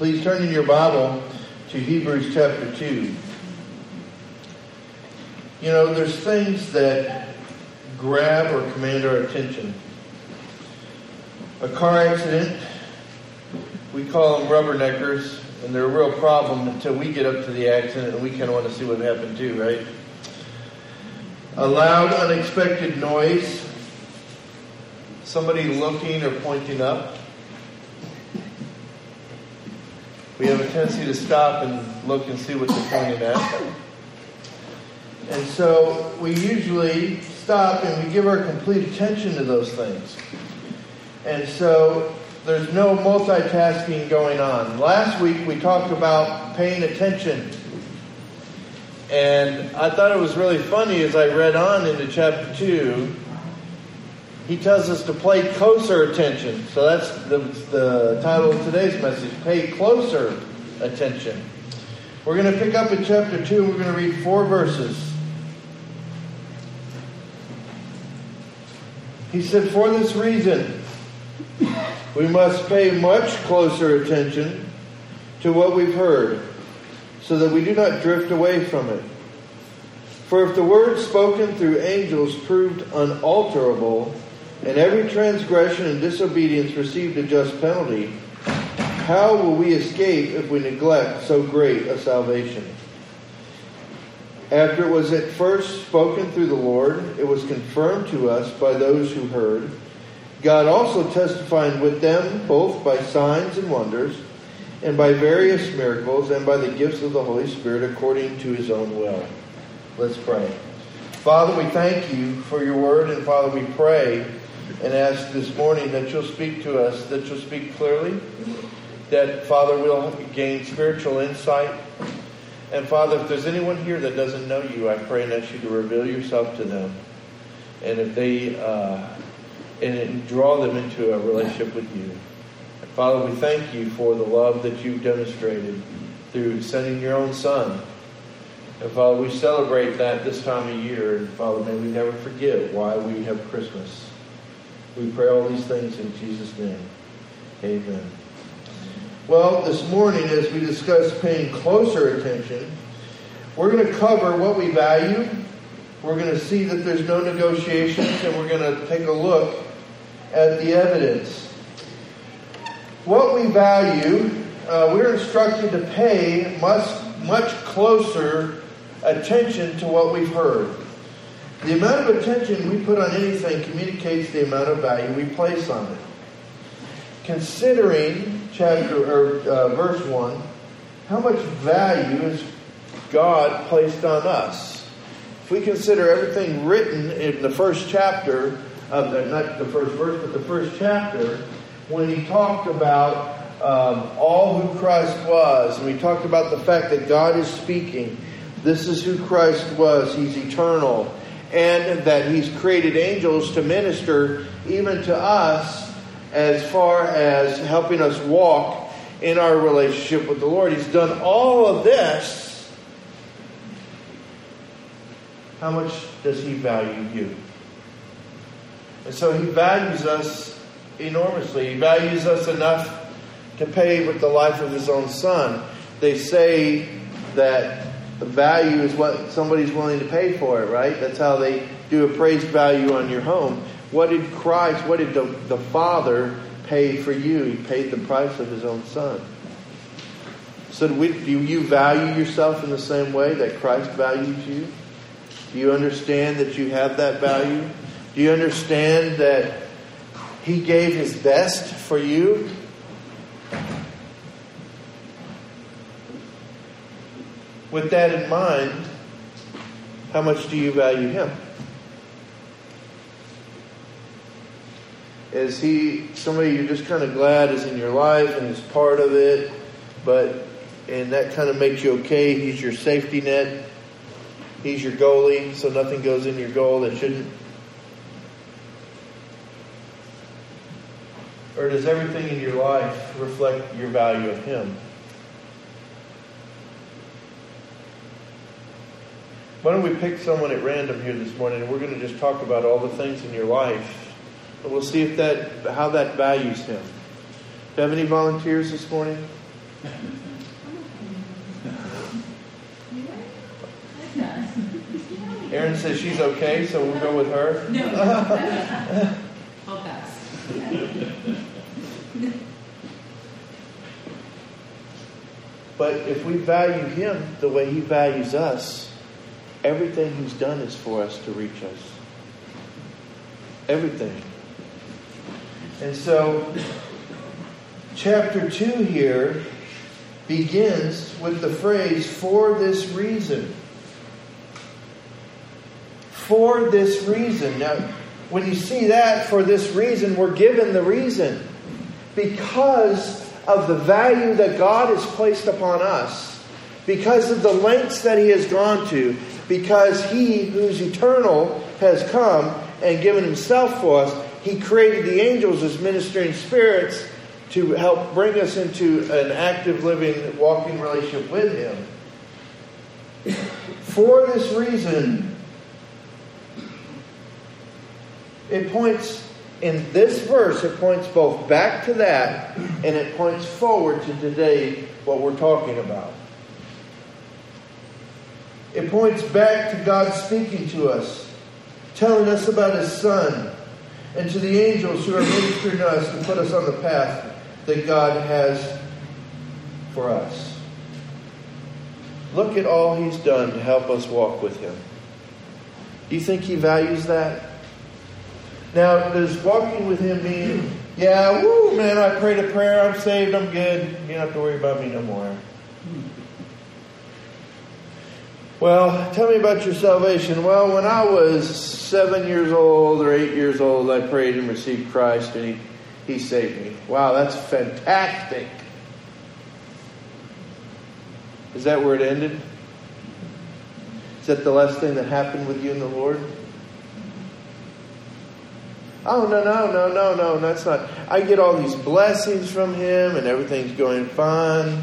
Please turn in your Bible to Hebrews chapter 2. You know, there's things that grab or command our attention. A car accident, we call them rubberneckers, and they're a real problem until we get up to the accident and we kind of want to see what happened too, right? A loud, unexpected noise, somebody looking or pointing up. We have a tendency to stop and look and see what they're pointing at. And so we usually stop and we give our complete attention to those things. And so there's no multitasking going on. Last week we talked about paying attention. And I thought it was really funny as I read on into chapter 2. He tells us to pay closer attention. So that's the, the title of today's message Pay Closer Attention. We're going to pick up in chapter 2 and we're going to read four verses. He said, For this reason, we must pay much closer attention to what we've heard, so that we do not drift away from it. For if the word spoken through angels proved unalterable, and every transgression and disobedience received a just penalty, how will we escape if we neglect so great a salvation? After it was at first spoken through the Lord, it was confirmed to us by those who heard. God also testifying with them both by signs and wonders, and by various miracles, and by the gifts of the Holy Spirit according to his own will. Let's pray. Father, we thank you for your word, and Father, we pray and ask this morning that you'll speak to us, that you'll speak clearly, that, Father, we'll gain spiritual insight and Father, if there's anyone here that doesn't know you, I pray and ask you to reveal yourself to them. And if they, uh, and draw them into a relationship with you. And Father, we thank you for the love that you've demonstrated through sending your own Son. And Father, we celebrate that this time of year. And Father, may we never forget why we have Christmas. We pray all these things in Jesus' name. Amen. Well, this morning, as we discuss paying closer attention, we're going to cover what we value. We're going to see that there's no negotiations, and we're going to take a look at the evidence. What we value, uh, we're instructed to pay much, much closer attention to what we've heard. The amount of attention we put on anything communicates the amount of value we place on it. Considering chapter or uh, verse one, how much value has God placed on us? If we consider everything written in the first chapter of the, not the first verse, but the first chapter, when he talked about um, all who Christ was, and we talked about the fact that God is speaking. This is who Christ was. He's eternal. And that He's created angels to minister even to us as far as helping us walk in our relationship with the Lord. He's done all of this. How much does He value you? And so He values us enormously. He values us enough to pay with the life of His own Son. They say that value is what somebody's willing to pay for it, right? That's how they do appraised value on your home. What did Christ, what did the, the Father pay for you? He paid the price of His own Son. So do, we, do you value yourself in the same way that Christ values you? Do you understand that you have that value? Do you understand that He gave His best for you? With that in mind, how much do you value Him? Is he somebody you're just kind of glad is in your life and is part of it, but and that kind of makes you okay? He's your safety net. He's your goalie, so nothing goes in your goal that shouldn't. Or does everything in your life reflect your value of Him? Why don't we pick someone at random here this morning and we're going to just talk about all the things in your life and we'll see if that how that values him. Do you have any volunteers this morning? Erin says she's okay, so we'll go with her. No. I'll pass. But if we value him the way he values us, everything he's done is for us to reach us. Everything. And so, chapter 2 here begins with the phrase, for this reason. For this reason. Now, when you see that, for this reason, we're given the reason. Because of the value that God has placed upon us, because of the lengths that He has gone to, because He who's eternal has come and given Himself for us, He created the angels as ministering spirits to help bring us into an active, living, walking relationship with Him. For this reason, it points in this verse, it points both back to that and it points forward to today, what we're talking about. It points back to God speaking to us, telling us about His Son, and to the angels who are ministering to us to put us on the path that God has for us. Look at all He's done to help us walk with Him. Do you think He values that? Now, does walking with Him mean, yeah, woo, man, I prayed a prayer, I'm saved, I'm good, you don't have to worry about me no more? Well, tell me about your salvation. Well, when I was seven years old or eight years old, I prayed and received Christ, and He, he saved me. Wow, that's fantastic. Is that where it ended? Is that the last thing that happened with you and the Lord? Oh, no, no, no, no, no, that's not. I get all these blessings from Him and everything's going fine.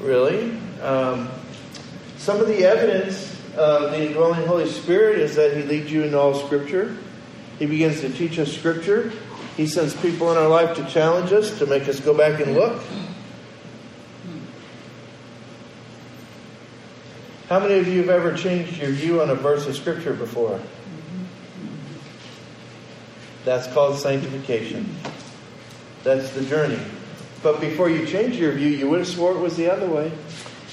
Really? Um, some of the evidence of the indwelling Holy Spirit is that He leads you into all Scripture. He begins to teach us Scripture. He sends people in our life to challenge us, to make us go back and look. How many of you have ever changed your view on a verse of Scripture before? That's called sanctification. That's the journey. But before you change your view, you would have swore it was the other way.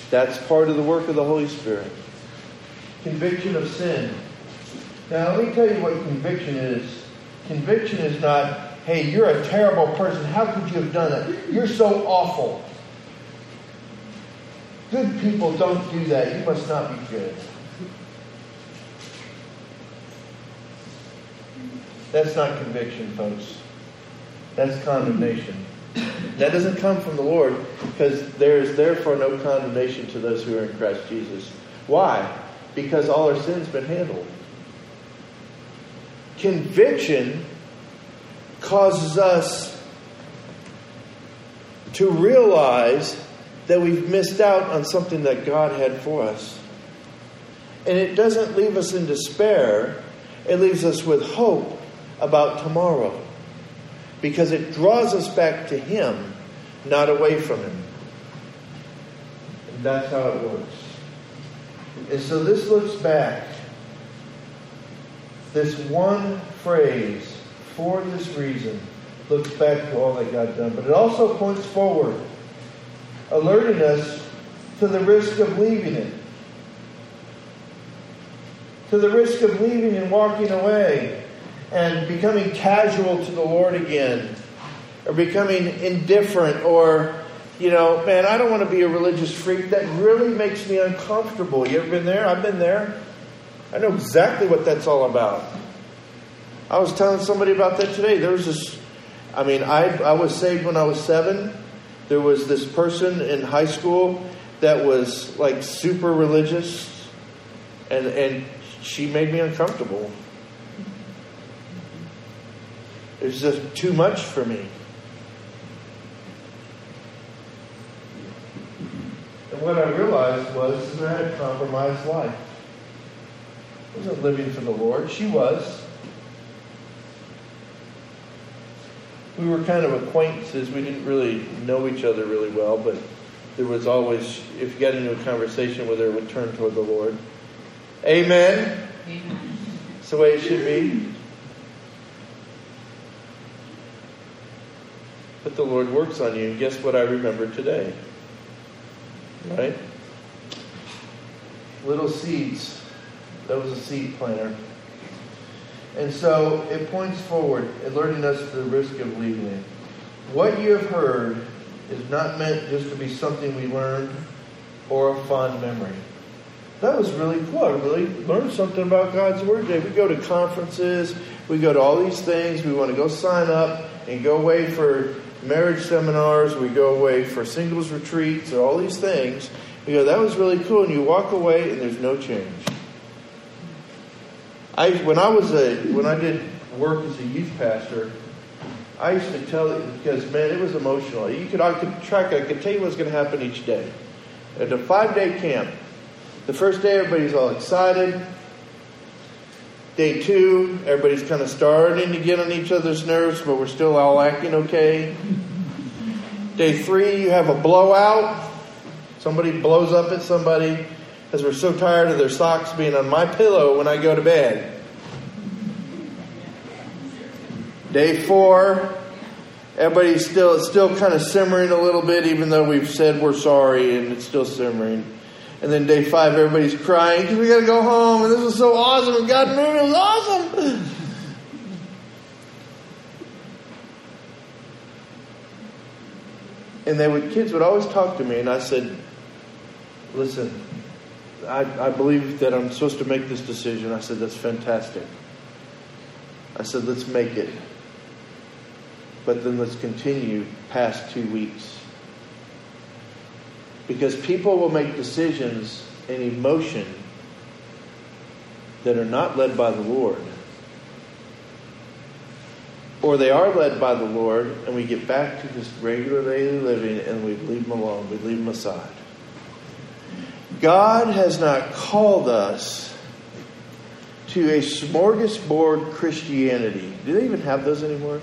That's part of the work of the Holy Spirit. Conviction of sin. Now, let me tell you what conviction is. Conviction is not, hey, you're a terrible person. How could you have done that? You're so awful. Good people don't do that. You must not be good. That's not conviction, folks. That's condemnation. That doesn't come from the Lord because there is therefore no condemnation to those who are in Christ Jesus. Why? Because all our sins been handled. Conviction causes us to realize that we've missed out on something that God had for us. And it doesn't leave us in despair, it leaves us with hope about tomorrow because it draws us back to Him, not away from Him. And that's how it works. And so this looks back. This one phrase, for this reason, looks back to all that God done. But it also points forward, alerting us to the risk of leaving it. To the risk of leaving and walking away and becoming casual to the Lord again, or becoming indifferent, or, you know, man, I don't want to be a religious freak. That really makes me uncomfortable. You ever been there? I've been there. I know exactly what that's all about. I was telling somebody about that today. There was this, I mean, I, I was saved when I was seven. There was this person in high school that was like super religious, and, and she made me uncomfortable. It was just too much for me. And what I realized was that I had a compromised life. I wasn't living for the Lord. She was. we were kind of acquaintances. We didn't really know each other really well, but there was always, if you got into a conversation with her, it would turn toward the Lord. Amen. Amen. It's the way it should be. But the Lord works on you. And guess what I remember today? Right? Little seeds. That was a seed planter. And so it points forward, alerting us to the risk of leaving it. What you have heard is not meant just to be something we learned or a fond memory. That was really cool. I really learned something about God's Word today. We go to conferences, we go to all these things, we want to go sign up and go away for marriage seminars, we go away for singles retreats, or all these things. We go, that was really cool, and you walk away and there's no change. I when I was a when I did work as a youth pastor, I used to tell it because man, it was emotional. You could I could track I could tell you what's going to happen each day. At a five day camp, the first day everybody's all excited. Day two, everybody's kind of starting to get on each other's nerves, but we're still all acting okay. Day three, you have a blowout. Somebody blows up at somebody because we're so tired of their socks being on my pillow when I go to bed. Day four, everybody's still still kind of simmering a little bit, even though we've said we're sorry and it's still simmering. And then day five, everybody's crying because we got to go home, and this was so awesome, and God moved, it was awesome. And they would kids would always talk to me, and I said, "Listen, I, I believe that I'm supposed to make this decision." I said, "That's fantastic." I said, "Let's make it." but then let's continue past two weeks. Because people will make decisions in emotion that are not led by the Lord. Or they are led by the Lord, and we get back to this regular daily living and we leave them alone, we leave them aside. God has not called us to a smorgasbord Christianity. Do they even have those anymore?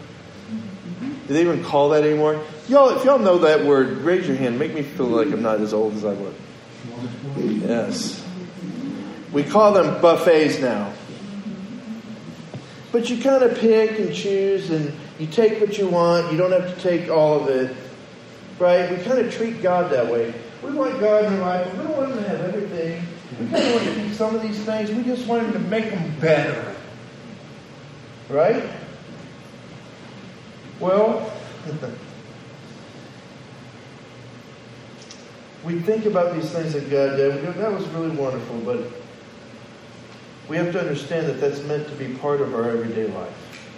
Do they even call that anymore? Y'all, if y'all know that word, raise your hand. Make me feel like I'm not as old as I look. Yes. We call them buffets now. But you kind of pick and choose and you take what you want. You don't have to take all of it. Right? We kind of treat God that way. We want God in our life, we don't want Him to have everything. We kind of want to keep some of these things. We just want Him to make them better. Right? Well, we think about these things that God did. We go, that was really wonderful, but we have to understand that that's meant to be part of our everyday life.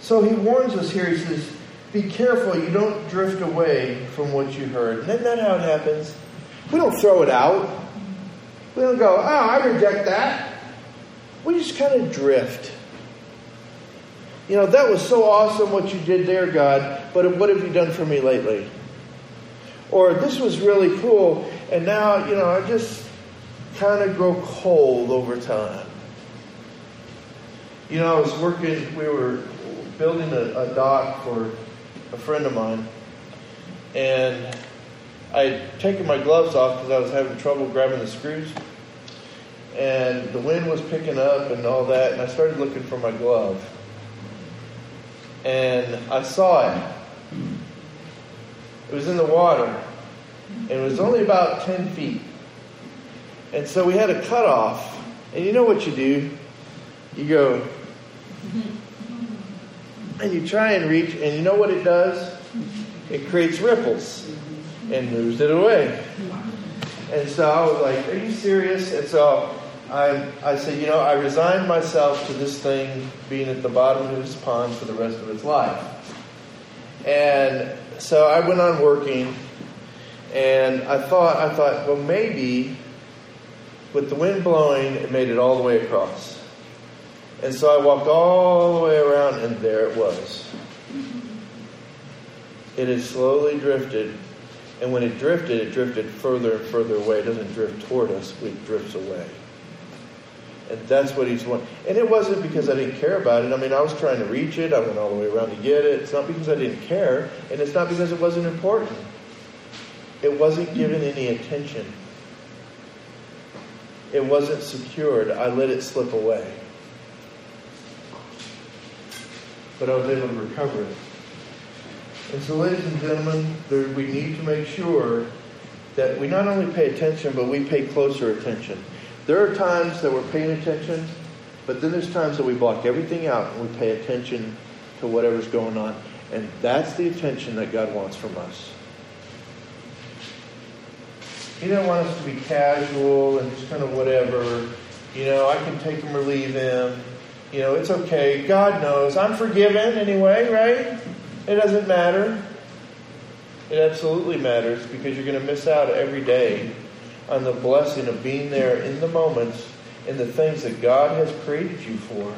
So he warns us here. He says, Be careful you don't drift away from what you heard. And isn't that how it happens? We don't throw it out. We don't go, Oh, I reject that. We just kind of drift. You know, that was so awesome what you did there, God, but what have you done for me lately? Or this was really cool, and now, you know, I just kind of grow cold over time. You know, I was working, we were building a, a dock for a friend of mine, and I had taken my gloves off because I was having trouble grabbing the screws. And the wind was picking up and all that, and I started looking for my glove and I saw it. It was in the water, and it was only about 10 feet. And so we had a cutoff. And you know what you do? You go, and you try and reach, and you know what it does? It creates ripples and moves it away. And so I was like, Are you serious? And so I, I said, you know, I resigned myself to this thing being at the bottom of this pond for the rest of its life. And so I went on working, and I thought, I thought, well, maybe with the wind blowing, it made it all the way across. And so I walked all the way around, and there it was. It had slowly drifted, and when it drifted, it drifted further and further away. It doesn't drift toward us, it drifts away. And that's what he's wanting. And it wasn't because I didn't care about it. I mean, I was trying to reach it. I went all the way around to get it. It's not because I didn't care. And it's not because it wasn't important. It wasn't given any attention. It wasn't secured. I let it slip away. But I was able to recover it. And so, ladies and gentlemen, there, we need to make sure that we not only pay attention, but we pay closer attention. There are times that we're paying attention, but then there's times that we block everything out and we pay attention to whatever's going on. And that's the attention that God wants from us. He doesn't want us to be casual and just kind of whatever. You know, I can take him or leave him. You know, it's okay. God knows. I'm forgiven anyway, right? It doesn't matter. It absolutely matters because you're going to miss out every day on the blessing of being there in the moments in the things that God has created you for.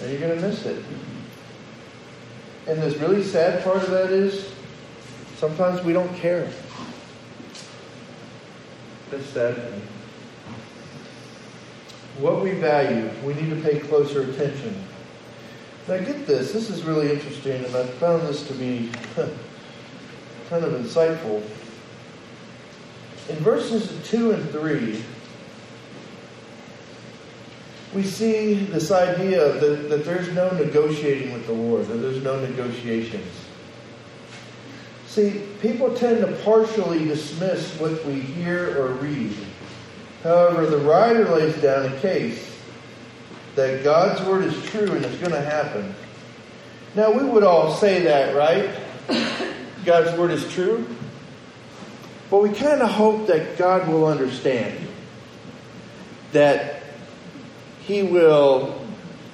And you're going to miss it. And this really sad part of that is sometimes we don't care. That's sad to me. What we value, we need to pay closer attention. Now get this, this is really interesting, and I found this to be kind of insightful. In verses 2 and 3, we see this idea that, that there's no negotiating with the Lord, that there's no negotiations. See, people tend to partially dismiss what we hear or read. However, the writer lays down a case that God's word is true and it's going to happen. Now, we would all say that, right? God's word is true. But we kind of hope that God will understand. That He will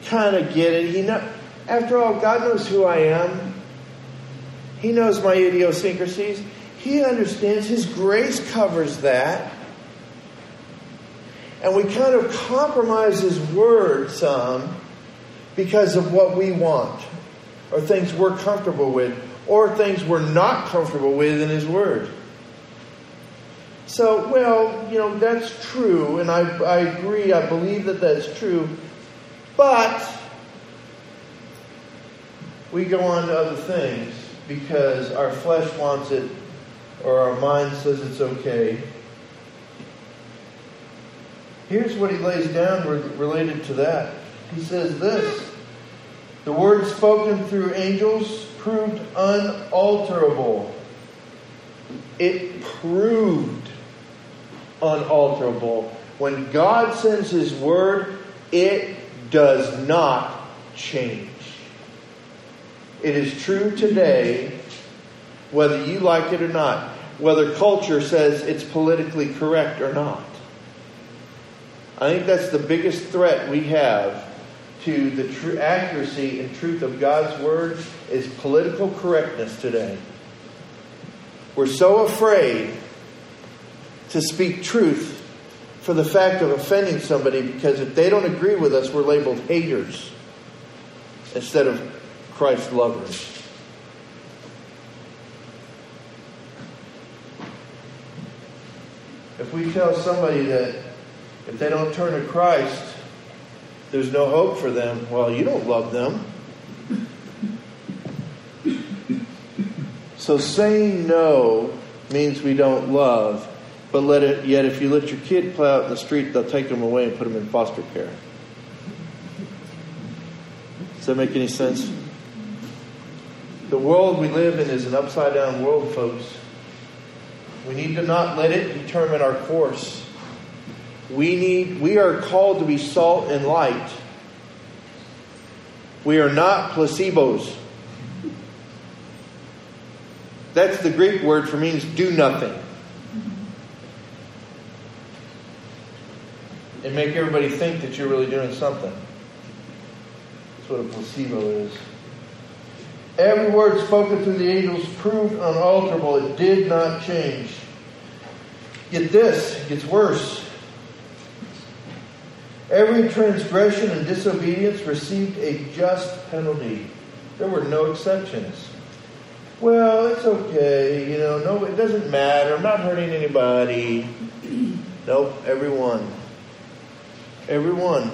kind of get it. He know, after all, God knows who I am. He knows my idiosyncrasies. He understands. His grace covers that. And we kind of compromise His word some because of what we want or things we're comfortable with or things we're not comfortable with in His word. So, well, you know, that's true, and I, I agree, I believe that that's true, but we go on to other things because our flesh wants it or our mind says it's okay. Here's what he lays down related to that. He says this The word spoken through angels proved unalterable. It proved unalterable. When God sends His word, it does not change. It is true today, whether you like it or not, whether culture says it's politically correct or not. I think that's the biggest threat we have to the true accuracy and truth of God's word is political correctness today. We're so afraid to speak truth for the fact of offending somebody because if they don't agree with us, we're labeled haters instead of Christ lovers. If we tell somebody that if they don't turn to Christ, there's no hope for them, well, you don't love them. So saying no means we don't love. But let it, yet if you let your kid play out in the street, they'll take them away and put them in foster care. Does that make any sense? The world we live in is an upside down world, folks. We need to not let it determine our course. We need we are called to be salt and light. We are not placebos. That's the Greek word for means do nothing. And make everybody think that you're really doing something. That's what a placebo is. Every word spoken through the angels proved unalterable. It did not change. Get this, it gets worse. Every transgression and disobedience received a just penalty. There were no exceptions. Well, it's okay, you know, no, it doesn't matter. I'm not hurting anybody. Nope, everyone. Everyone.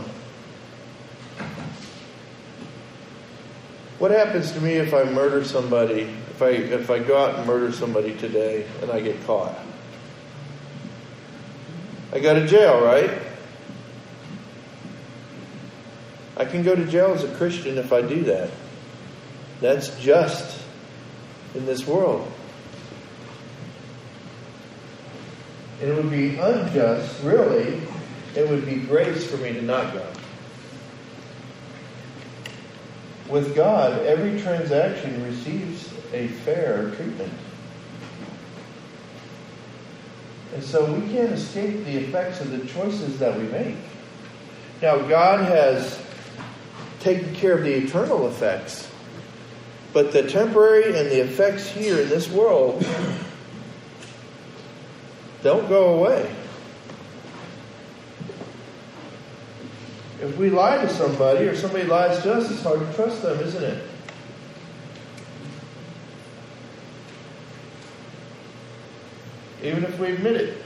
What happens to me if I murder somebody? If I if I go out and murder somebody today and I get caught? I go to jail, right? I can go to jail as a Christian if I do that. That's just in this world. And it would be unjust, really. It would be grace for me to not go. With God, every transaction receives a fair treatment. And so we can't escape the effects of the choices that we make. Now, God has taken care of the eternal effects, but the temporary and the effects here in this world don't go away. If we lie to somebody or somebody lies to us, it's hard to trust them, isn't it? Even if we admit it,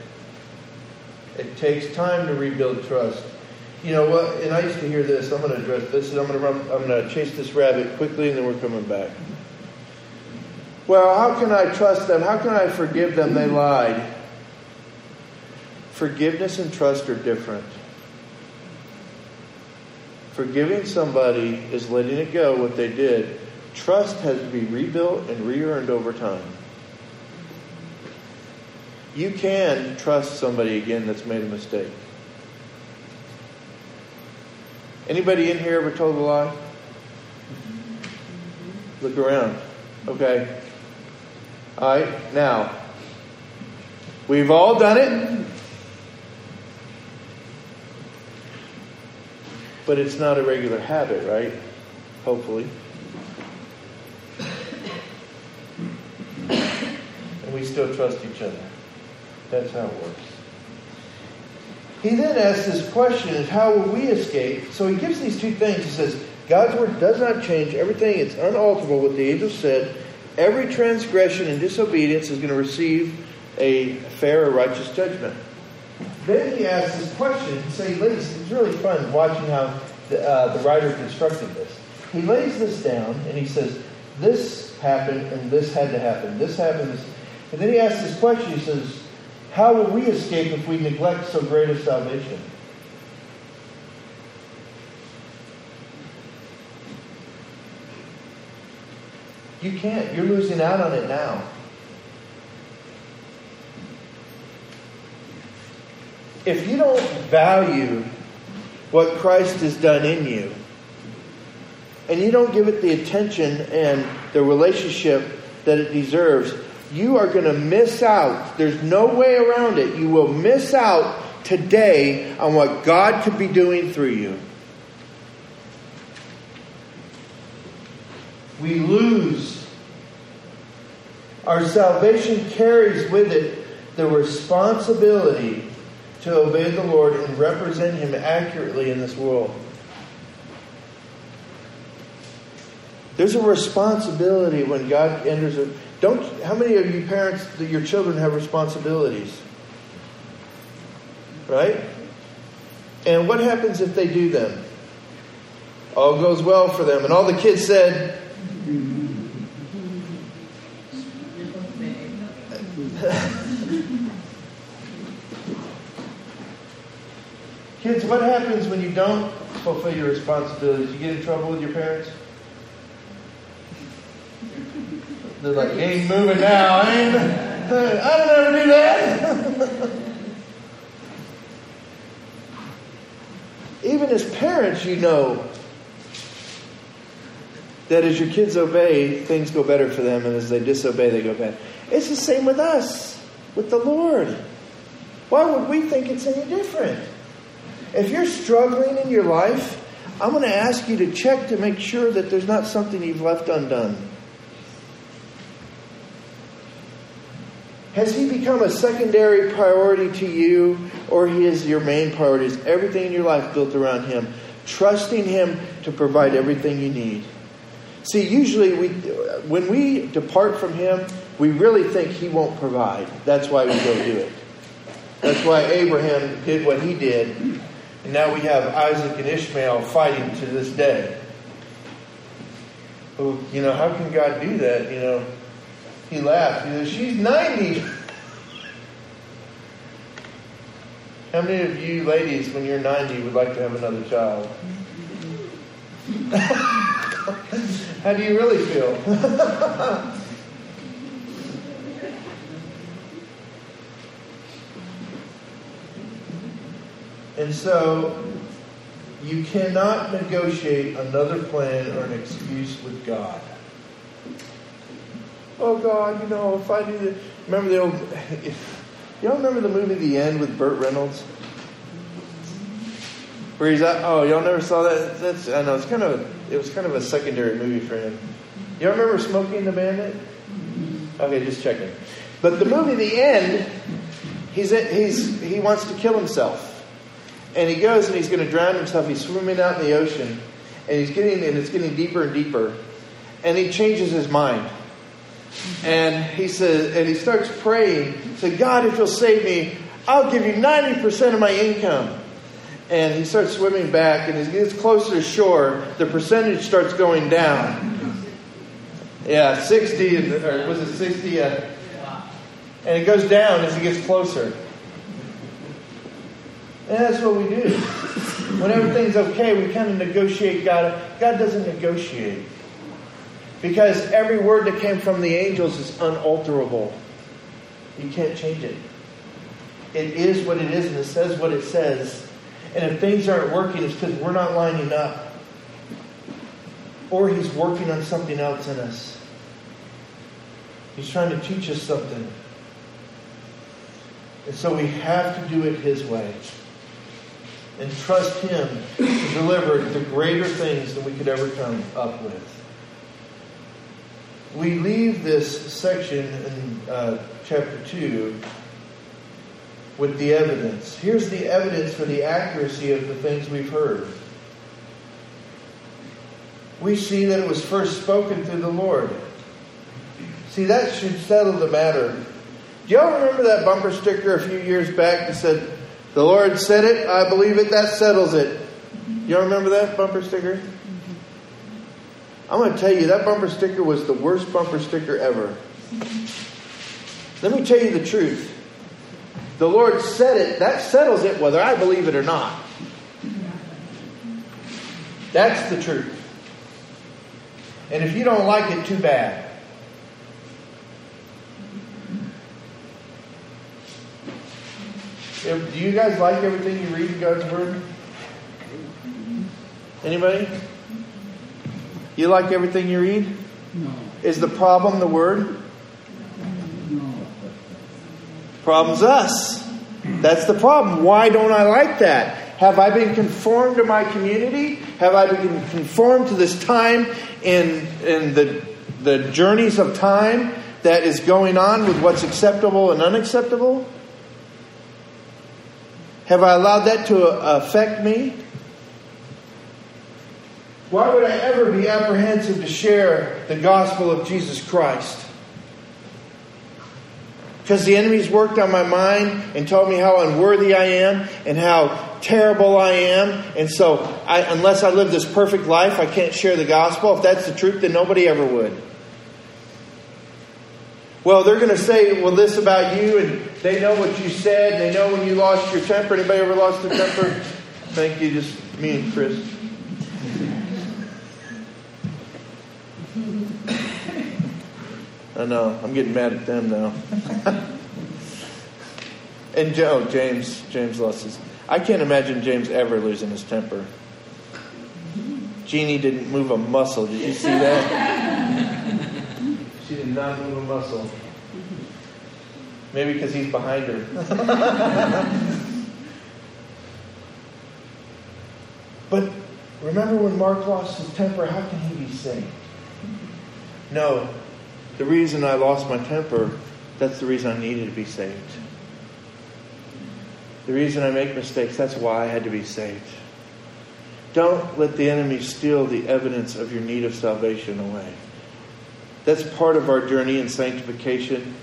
it takes time to rebuild trust. You know what? And I used to hear this. I'm going to address this, and I'm going to run, I'm going to chase this rabbit quickly, and then we're coming back. Well, how can I trust them? How can I forgive them? They lied. Forgiveness and trust are different. Forgiving somebody is letting it go what they did. Trust has to be rebuilt and re earned over time. You can trust somebody again that's made a mistake. Anybody in here ever told a lie? Look around. Okay. All right. Now, we've all done it. But it's not a regular habit, right? Hopefully. And we still trust each other. That's how it works. He then asks this question how will we escape? So he gives these two things. He says, God's word does not change. Everything is unalterable. What the angel said, every transgression and disobedience is going to receive a fair or righteous judgment. Then he asks this question. Say, ladies, it's really fun watching how the, uh, the writer constructed this. He lays this down and he says, this happened and this had to happen. This happened. And then he asks this question. He says, how will we escape if we neglect so great a salvation? You can't. You're losing out on it now. If you don't value what Christ has done in you, and you don't give it the attention and the relationship that it deserves, you are going to miss out. There's no way around it. You will miss out today on what God could be doing through you. We lose. Our salvation carries with it the responsibility to obey the Lord and represent Him accurately in this world. There's a responsibility when God enters a don't how many of you parents that your children have responsibilities? Right? And what happens if they do them? All goes well for them. And all the kids said Kids, what happens when you don't fulfill your responsibilities? You get in trouble with your parents? They're like, ain't moving now. Ain't, I don't ever do that. Even as parents, you know that as your kids obey, things go better for them, and as they disobey, they go bad. It's the same with us, with the Lord. Why would we think it's any different? If you're struggling in your life, I'm going to ask you to check to make sure that there's not something you've left undone. Has he become a secondary priority to you, or is your main priority? Is everything in your life built around him? Trusting him to provide everything you need. See, usually we, when we depart from him, we really think he won't provide. That's why we go do it. That's why Abraham did what he did And now we have Isaac and Ishmael fighting to this day. Well, you know, how can God do that? You know, he laughed. He said, She's 90. How many of you ladies, when you're 90, would like to have another child? How do you really feel? and so, you cannot negotiate another plan or an excuse with God. Oh God, you know, if I do this. Remember the old. Y'all remember the movie The End with Burt Reynolds? Where he's at? Oh, y'all never saw that? That's I know it's kind of it was kind of a secondary movie for him. Y'all remember Smokey and the Bandit? Okay, just checking. But the movie The End, he's he's he wants to kill himself. And he goes and he's going to drown himself. He's swimming out in the ocean, and he's getting and it's getting deeper and deeper. And he changes his mind. And he says, and he starts praying, say, God, if you'll save me, I'll give you 90% of my income. And he starts swimming back, and as he gets closer to shore, the percentage starts going down. Yeah, 60, or was it 60? Uh, and it goes down as he gets closer. And that's what we do. When everything's okay, we kind of negotiate God. God doesn't negotiate. Because every word that came from the angels is unalterable. You can't change it. It is what it is and it says what it says. And if things aren't working, it's because we're not lining up. Or He's working on something else in us. He's trying to teach us something. And so we have to do it His way. And trust Him to deliver the greater things than we could ever come up with we leave this section in uh, chapter 2 with the evidence. Here's the evidence for the accuracy of the things we've heard. We see that it was first spoken through the Lord. See, that should settle the matter. Do y'all remember that bumper sticker a few years back that said, The Lord said it, I believe it, that settles it? Y'all remember that bumper sticker? I'm going to tell you, that bumper sticker was the worst bumper sticker ever. Let me tell you the truth. The Lord said it, that settles it whether I believe it or not. That's the truth. And if you don't like it, too bad. If, do you guys like everything you read in God's Word? Anybody? You like everything you read? No. Is the problem the word? No. Problem's us. That's the problem. Why don't I like that? Have I been conformed to my community? Have I been conformed to this time in, in the, the journeys of time that is going on with what's acceptable and unacceptable? Have I allowed that to uh, affect me? Why would I ever be apprehensive to share the gospel of Jesus Christ? Because the enemy's worked on my mind and told me how unworthy I am and how terrible I am. And so, I, unless I live this perfect life, I can't share the gospel. If that's the truth, then nobody ever would. Well, they're going to say, well, this about you, and they know what you said, they know when you lost your temper. Anybody ever lost their temper? Thank you, just me and Chris. I know. I'm getting mad at them now. and Joe, oh, James, James lost his. I can't imagine James ever losing his temper. Jeannie didn't move a muscle. Did you see that? she did not move a muscle. Maybe because he's behind her. but remember when Mark lost his temper? How can he be saved? No, the reason I lost my temper, that's the reason I needed to be saved. The reason I make mistakes, that's why I had to be saved. Don't let the enemy steal the evidence of your need of salvation away. That's part of our journey in sanctification.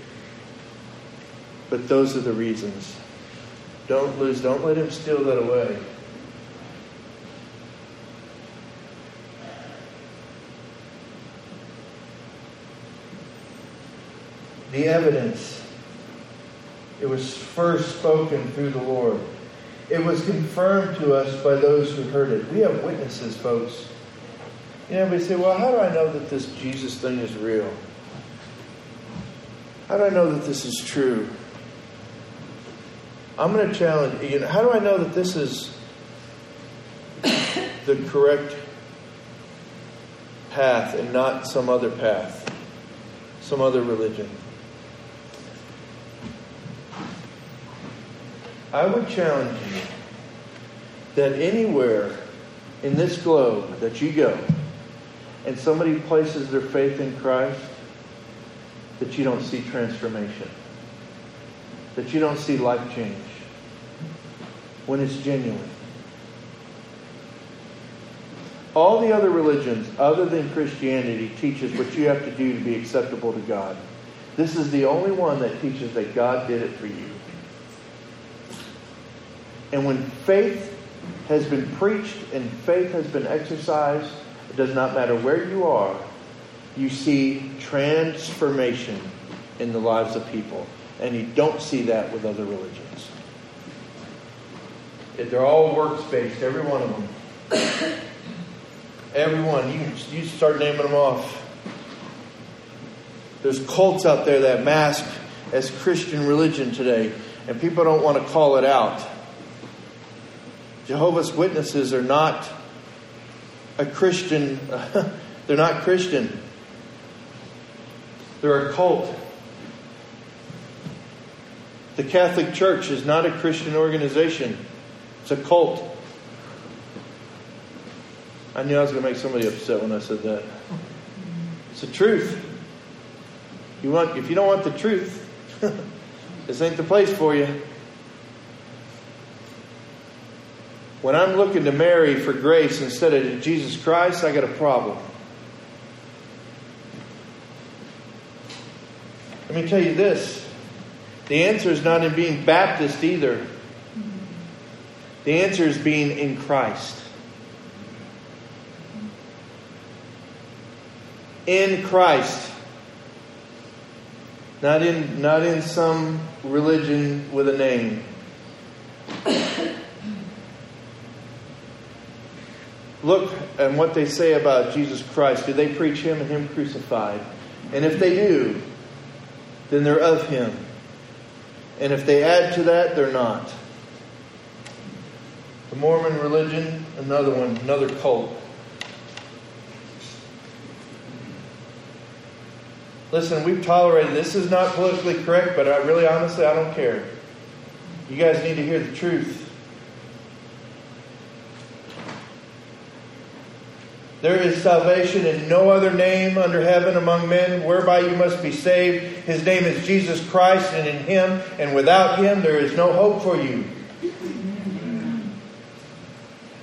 But those are the reasons. Don't lose, don't let him steal that away. The evidence. It was first spoken through the Lord. It was confirmed to us by those who heard it. We have witnesses, folks. You know, we say, well, how do I know that this Jesus thing is real? How do I know that this is true? I'm going to challenge you. Know, how do I know that this is the correct path and not some other path, some other religion? I would challenge you that anywhere in this globe that you go and somebody places their faith in Christ, that you don't see transformation, that you don't see life change when it's genuine. All the other religions, other than Christianity, teaches what you have to do to be acceptable to God. This is the only one that teaches that God did it for you. And when faith has been preached and faith has been exercised, it does not matter where you are, you see transformation in the lives of people. And you don't see that with other religions. They're all works based, every one of them. every one. You, you start naming them off. There's cults out there that mask as Christian religion today, and people don't want to call it out. Jehovah's Witnesses are not a Christian, they're not Christian. They're a cult. The Catholic Church is not a Christian organization, it's a cult. I knew I was going to make somebody upset when I said that. It's the truth. You want, if you don't want the truth, this ain't the place for you. When I'm looking to Mary for grace instead of Jesus Christ, I got a problem. Let me tell you this the answer is not in being Baptist either, the answer is being in Christ. In Christ. Not in, not in some religion with a name. Look at what they say about Jesus Christ. Do they preach Him and Him crucified? And if they do, then they're of Him. And if they add to that, they're not. The Mormon religion, another one, another cult. Listen, we've tolerated this is not politically correct, but I really honestly I don't care. You guys need to hear the truth. There is salvation in no other name under heaven among men whereby you must be saved. His name is Jesus Christ, and in him and without him there is no hope for you.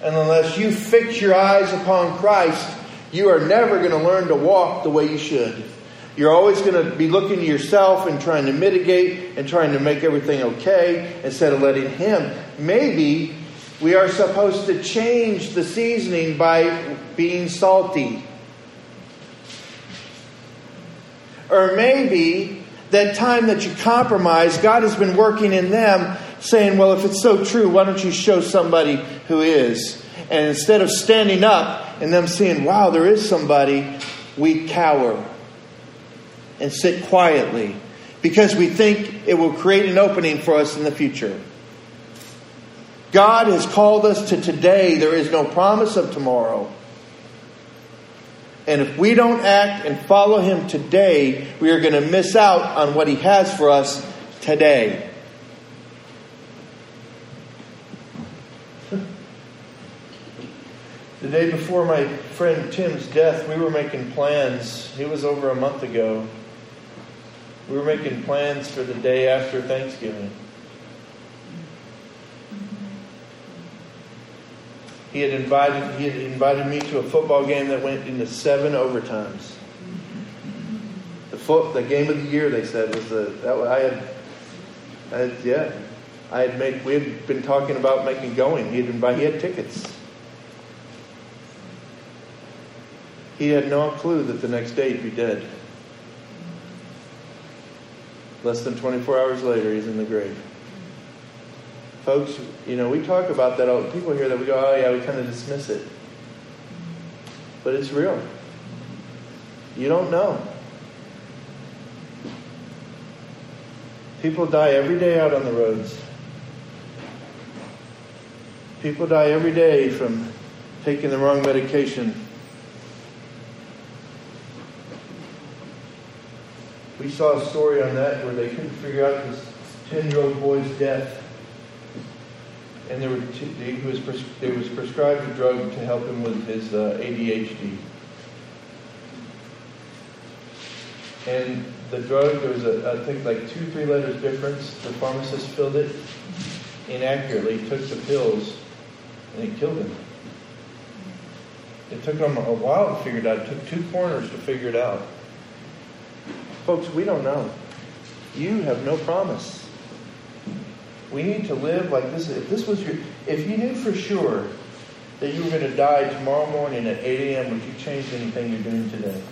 And unless you fix your eyes upon Christ, you are never going to learn to walk the way you should. You're always going to be looking to yourself and trying to mitigate and trying to make everything okay instead of letting Him. Maybe we are supposed to change the seasoning by being salty. Or maybe that time that you compromise, God has been working in them, saying, Well, if it's so true, why don't you show somebody who is? And instead of standing up and them seeing, Wow, there is somebody, we cower and sit quietly because we think it will create an opening for us in the future. God has called us to today. There is no promise of tomorrow. And if we don't act and follow Him today, we are going to miss out on what He has for us today. The day before my friend Tim's death, we were making plans. It was over a month ago. We were making plans for the day after Thanksgiving. He had invited he had invited me to a football game that went into seven overtimes. The foot, the game of the year, they said was the that I had, I had yeah, I had made. We had been talking about making going. He had invited. He had tickets. He had no clue that the next day he'd be dead. Less than 24 hours later, he's in the grave. Folks, you know, we talk about that. All, people hear that, we go, oh, yeah, we kind of dismiss it. But it's real. You don't know. People die every day out on the roads. People die every day from taking the wrong medication. We saw a story on that where they couldn't figure out this 10 year old boy's death. And there, were he was, there was prescribed a drug to help him with his uh, ADHD. And the drug, there was a, I think like two, three letters difference. The pharmacist filled it inaccurately, took the pills, and it killed him. It took them a while to figure it out. It took two coroners to figure it out. Folks, we don't know. You have no promise. We need to live like this. If this was your, if you knew for sure that you were going to die tomorrow morning at 8 a.m., would you change anything you're doing today?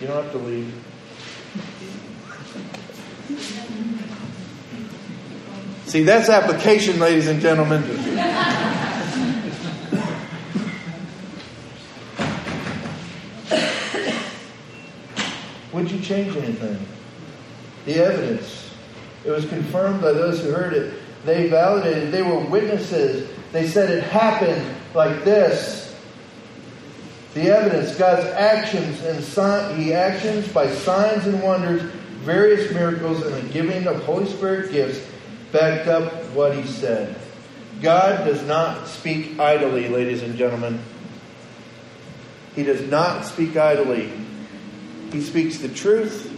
You don't have to leave. See, that's application, ladies and gentlemen. Would you change anything? The evidence. It was confirmed by those who heard it. They validated, they were witnesses. They said it happened like this. The evidence, God's actions and sign, He actions by signs and wonders, various miracles, and the giving of Holy Spirit gifts backed up what he said. God does not speak idly, ladies and gentlemen. He does not speak idly. He speaks the truth,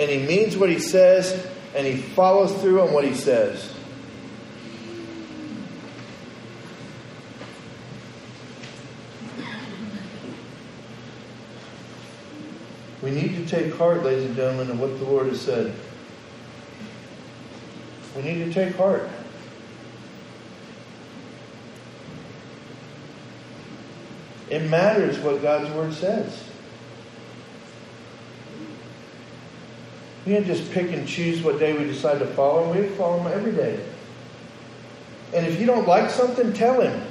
and he means what he says, and he follows through on what he says. We need to take heart, ladies and gentlemen, of what the Lord has said. We need to take heart. It matters what God's Word says. We can't just pick and choose what day we decide to follow. We follow Him every day. And if you don't like something, tell Him.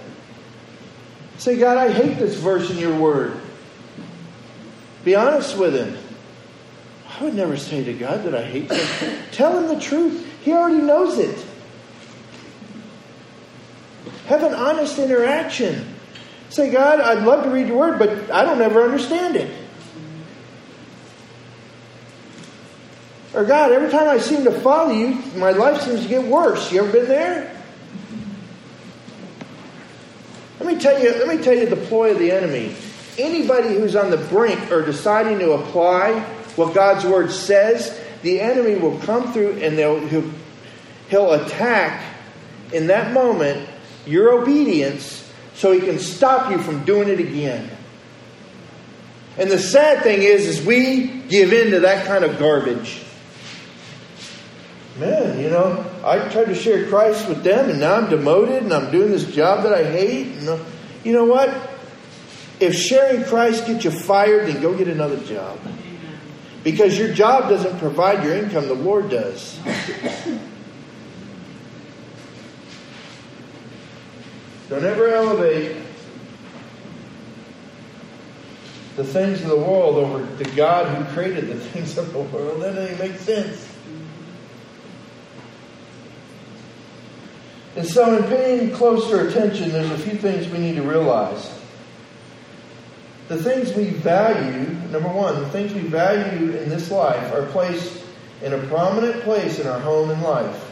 Say, God, I hate this verse in your Word. Be honest with Him. I would never say to God that I hate something. tell Him the truth. He already knows it. Have an honest interaction. Say, God, I'd love to read your word, but I don't ever understand it. Or God, every time I seem to follow you, my life seems to get worse. You ever been there? Let me tell you, let me tell you the ploy of the enemy. Anybody who's on the brink or deciding to apply what God's word says, the enemy will come through and they'll, he'll, he'll attack in that moment your obedience so he can stop you from doing it again. And the sad thing is, is we give in to that kind of garbage. Man, you know, I tried to share Christ with them, and now I'm demoted, and I'm doing this job that I hate. And, uh, you know what? If sharing Christ gets you fired, then go get another job. Because your job doesn't provide your income, the Lord does. Don't ever elevate the things of the world over the God who created the things of the world. That doesn't make sense. And so, in paying closer attention, there's a few things we need to realize. The things we value, number one, the things we value in this life are placed in a prominent place in our home and life.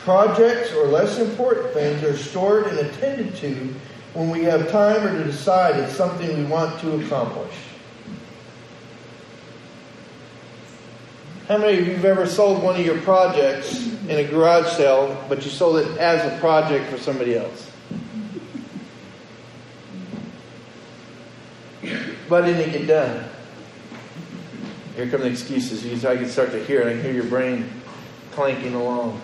Projects or less important things are stored and attended to when we have time or to decide it's something we want to accomplish. How many of you have ever sold one of your projects in a garage sale, but you sold it as a project for somebody else? Why didn't it get done? Here come the excuses. I can start to hear it. I can hear your brain clanking along.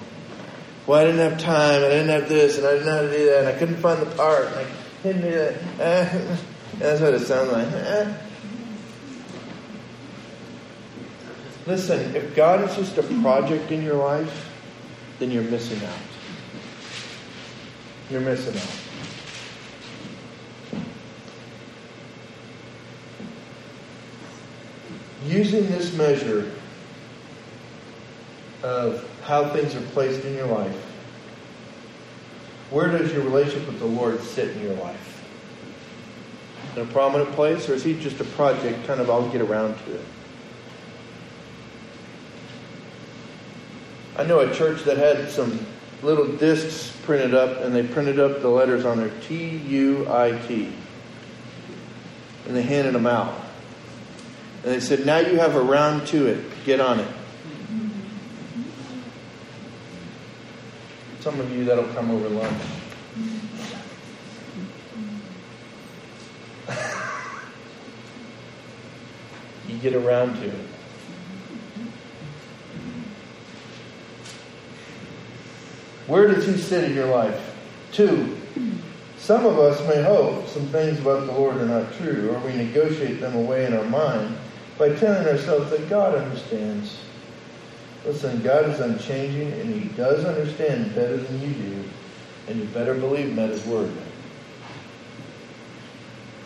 Well, I didn't have time, I didn't have this, and I didn't know how to do that, and I couldn't find the part, and I didn't do that. Uh, that's what it sounds like. Eh. Listen, if God is just a project in your life, then you're missing out. You're missing out. Using this measure of how things are placed in your life, where does your relationship with the Lord sit in your life? In a prominent place, or is he just a project, kind of, I'll get around to it? I know a church that had some little discs printed up, and they printed up the letters on there T U I T. And they handed them out. And they said, Now you have a round to it. Get on it. Some of you, that'll come over lunch. you get around to it. Where does he sit in your life? Two, some of us may hope some things about the Lord are not true, or we negotiate them away in our mind by telling ourselves that God understands. Listen, God is unchanging, and He does understand better than you do, and you better believe Him at His word.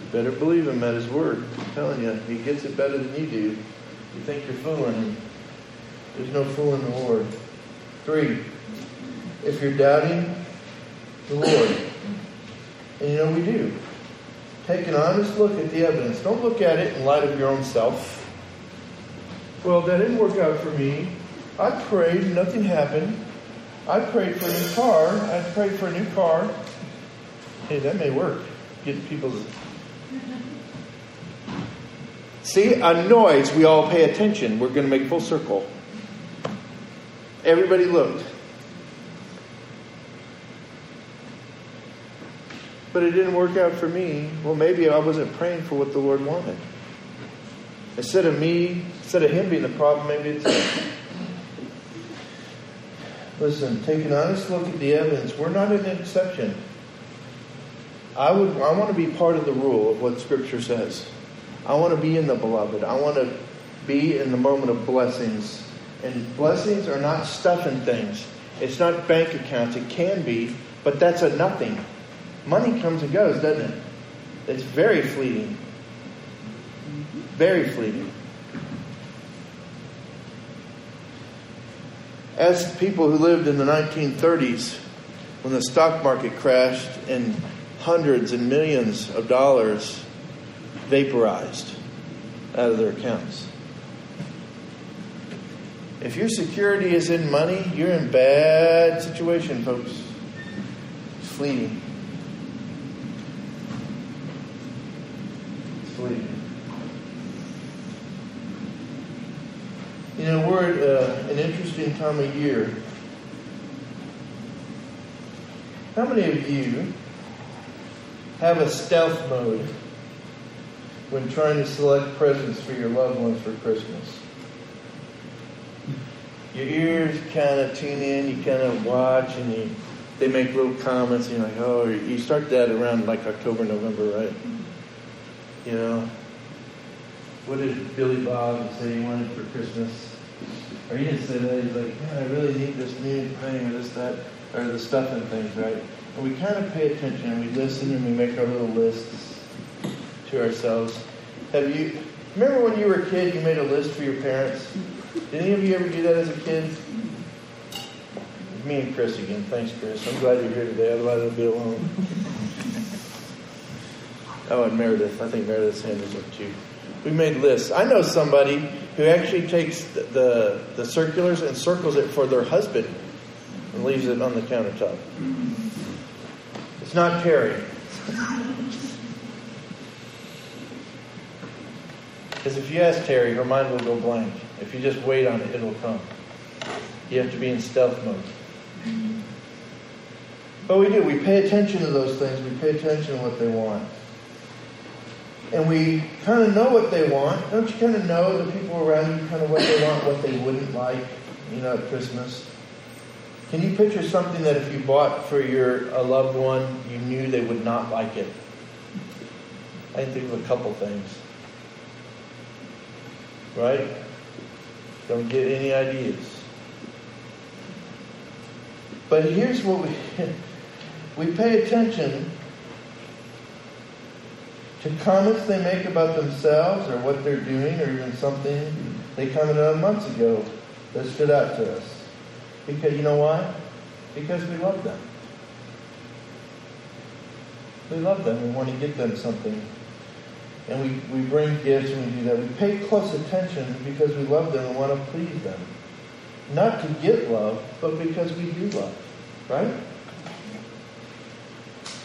You better believe Him at His word. I'm telling you, He gets it better than you do. You think you're fooling Him. There's no fooling the Lord. Three, if you're doubting the Lord. And you know we do. Take an honest look at the evidence. Don't look at it in light of your own self. Well, that didn't work out for me. I prayed, nothing happened. I prayed for a new car. I prayed for a new car. Hey, that may work. Get people's. See, a noise, we all pay attention. We're going to make full circle. Everybody looked. But it didn't work out for me. Well, maybe I wasn't praying for what the Lord wanted. Instead of me, instead of Him being the problem, maybe it's. Listen, take an honest look at the evidence. We're not an exception. I would. I want to be part of the rule of what Scripture says. I want to be in the beloved. I want to be in the moment of blessings. And blessings are not stuff and things. It's not bank accounts. It can be, but that's a nothing. Money comes and goes, doesn't it? It's very fleeting. Very fleeting. As people who lived in the 1930s, when the stock market crashed and hundreds and millions of dollars vaporized out of their accounts. If your security is in money, you're in bad situation, folks. It's fleeting. You know, we're at uh, an interesting time of year. How many of you have a stealth mode when trying to select presents for your loved ones for Christmas? Your ears kind of tune in, you kind of watch, and you, they make little comments, and you're like, oh, you start that around like October, November, right? You know, what did Billy Bob say he wanted for Christmas? Or he didn't say that. He's like, man, I really need this new thing or this, that, or the stuff and things, right? And we kind of pay attention and we listen and we make our little lists to ourselves. Have you, remember when you were a kid, you made a list for your parents? Did any of you ever do that as a kid? Me and Chris again. Thanks, Chris. I'm glad you're here today. Otherwise, I'd be alone. Oh, and Meredith. I think Meredith's hand is up too. We made lists. I know somebody who actually takes the, the, the circulars and circles it for their husband and leaves it on the countertop. It's not Terry. Because if you ask Terry, her mind will go blank. If you just wait on it, it'll come. You have to be in stealth mode. But we do. We pay attention to those things. We pay attention to what they want and we kind of know what they want. Don't you kind of know the people around you kind of what they want, what they wouldn't like, you know, at Christmas? Can you picture something that if you bought for your a loved one, you knew they would not like it? I think of a couple things. Right? Don't get any ideas. But here's what we we pay attention to comments they make about themselves or what they're doing or even something they commented on months ago that stood out to us. Because you know why? Because we love them. We love them. We want to give them something. And we, we bring gifts and we do that. We pay close attention because we love them and want to please them. Not to get love, but because we do love. Right?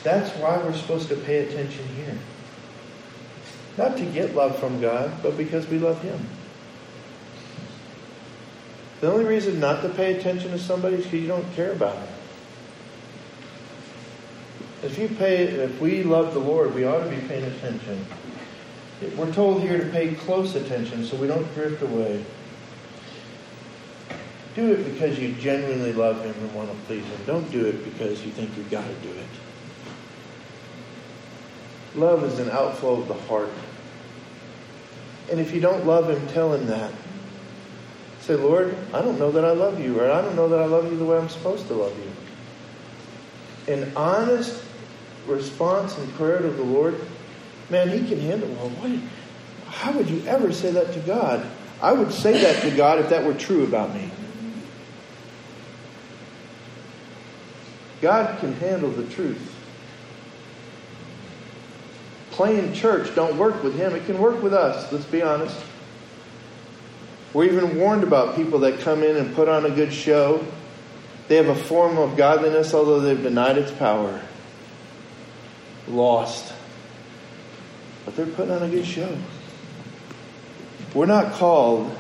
That's why we're supposed to pay attention here. Not to get love from God, but because we love Him. The only reason not to pay attention to somebody is because you don't care about them. If you pay, if we love the Lord, we ought to be paying attention. We're told here to pay close attention so we don't drift away. Do it because you genuinely love Him and want to please Him. Don't do it because you think you've got to do it. Love is an outflow of the heart. And if you don't love Him, tell Him that. Say, Lord, I don't know that I love you, or I don't know that I love you the way I'm supposed to love you. An honest response and prayer to the Lord, man, He can handle. Well, what? How would you ever say that to God? I would say that to God if that were true about me. God can handle the truth. Playing church don't work with Him. It can work with us, let's be honest. We're even warned about people that come in and put on a good show. They have a form of godliness, although they've denied its power. Lost. But they're putting on a good show. We're not called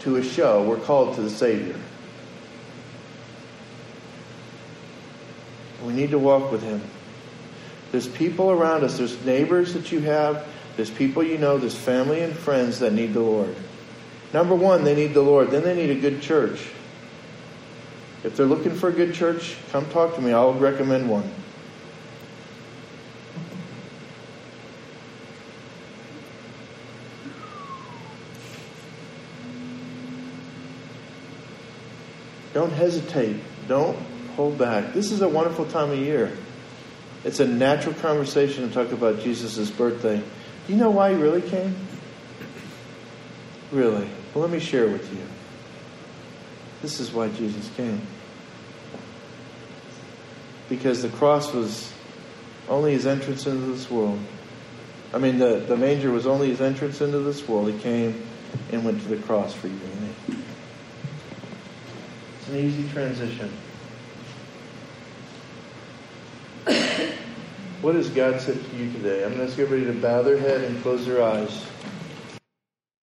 to a show, we're called to the Savior. We need to walk with Him. There's people around us, there's neighbors that you have, there's people you know, there's family and friends that need the Lord. Number one, they need the Lord. Then they need a good church. If they're looking for a good church, come talk to me. I'll recommend one. Don't hesitate. Don't hold back. This is a wonderful time of year. It's a natural conversation to talk about Jesus' birthday. Do you know why he really came? Really? Well, let me share with you. This is why Jesus came. Because the cross was only his entrance into this world. I mean, the, the manger was only his entrance into this world. He came and went to the cross for you and me. It's an easy transition. What has God said to you today? I'm going to ask everybody to bow their head and close their eyes.